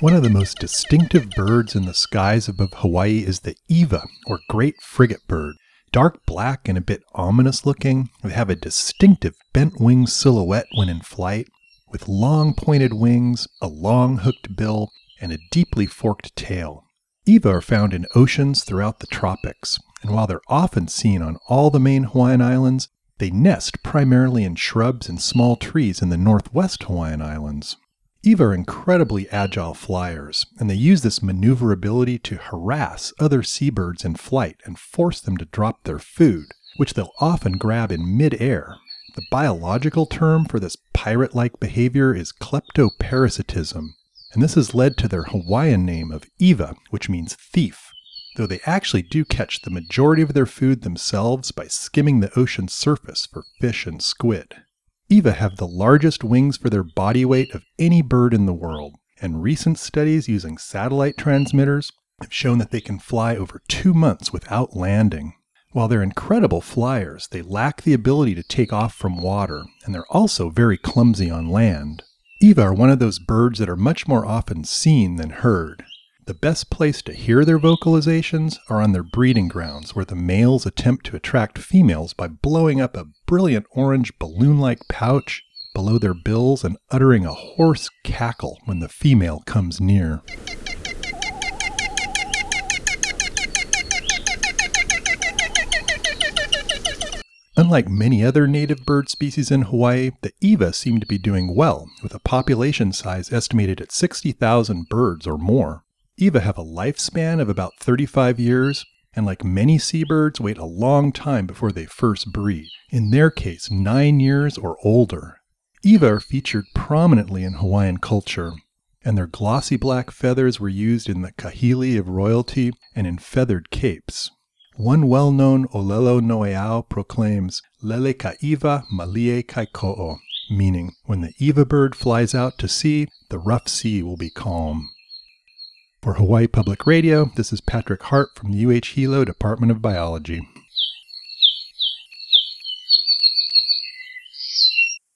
One of the most distinctive birds in the skies above Hawaii is the Iwa, or great frigate bird. Dark black and a bit ominous looking, they have a distinctive bent wing silhouette when in flight, with long pointed wings, a long hooked bill, and a deeply forked tail. Iwa are found in oceans throughout the tropics, and while they're often seen on all the main Hawaiian islands, they nest primarily in shrubs and small trees in the northwest Hawaiian Islands. Iwa are incredibly agile flyers, and they use this maneuverability to harass other seabirds in flight and force them to drop their food, which they'll often grab in midair. The biological term for this pirate like behavior is kleptoparasitism, and this has led to their Hawaiian name of Iwa, which means thief though they actually do catch the majority of their food themselves by skimming the ocean's surface for fish and squid. Iwa have the largest wings for their body weight of any bird in the world, and recent studies using satellite transmitters have shown that they can fly over two months without landing. While they're incredible flyers, they lack the ability to take off from water, and they're also very clumsy on land. Iwa are one of those birds that are much more often seen than heard, the best place to hear their vocalizations are on their breeding grounds, where the males attempt to attract females by blowing up a brilliant orange balloon like pouch below their bills and uttering a hoarse cackle when the female comes near. Unlike many other native bird species in Hawaii, the Iwa seem to be doing well, with a population size estimated at 60,000 birds or more. Iwa have a lifespan of about 35 years, and like many seabirds, wait a long time before they first breed, in their case, nine years or older. Iwa are featured prominently in Hawaiian culture, and their glossy black feathers were used in the kahili of royalty and in feathered capes. One well known Olelo Noeau proclaims, Lele ka Iwa malie kai ko'o, meaning, when the Iwa bird flies out to sea, the rough sea will be calm. For Hawaii Public Radio, this is Patrick Hart from the UH Hilo Department of Biology.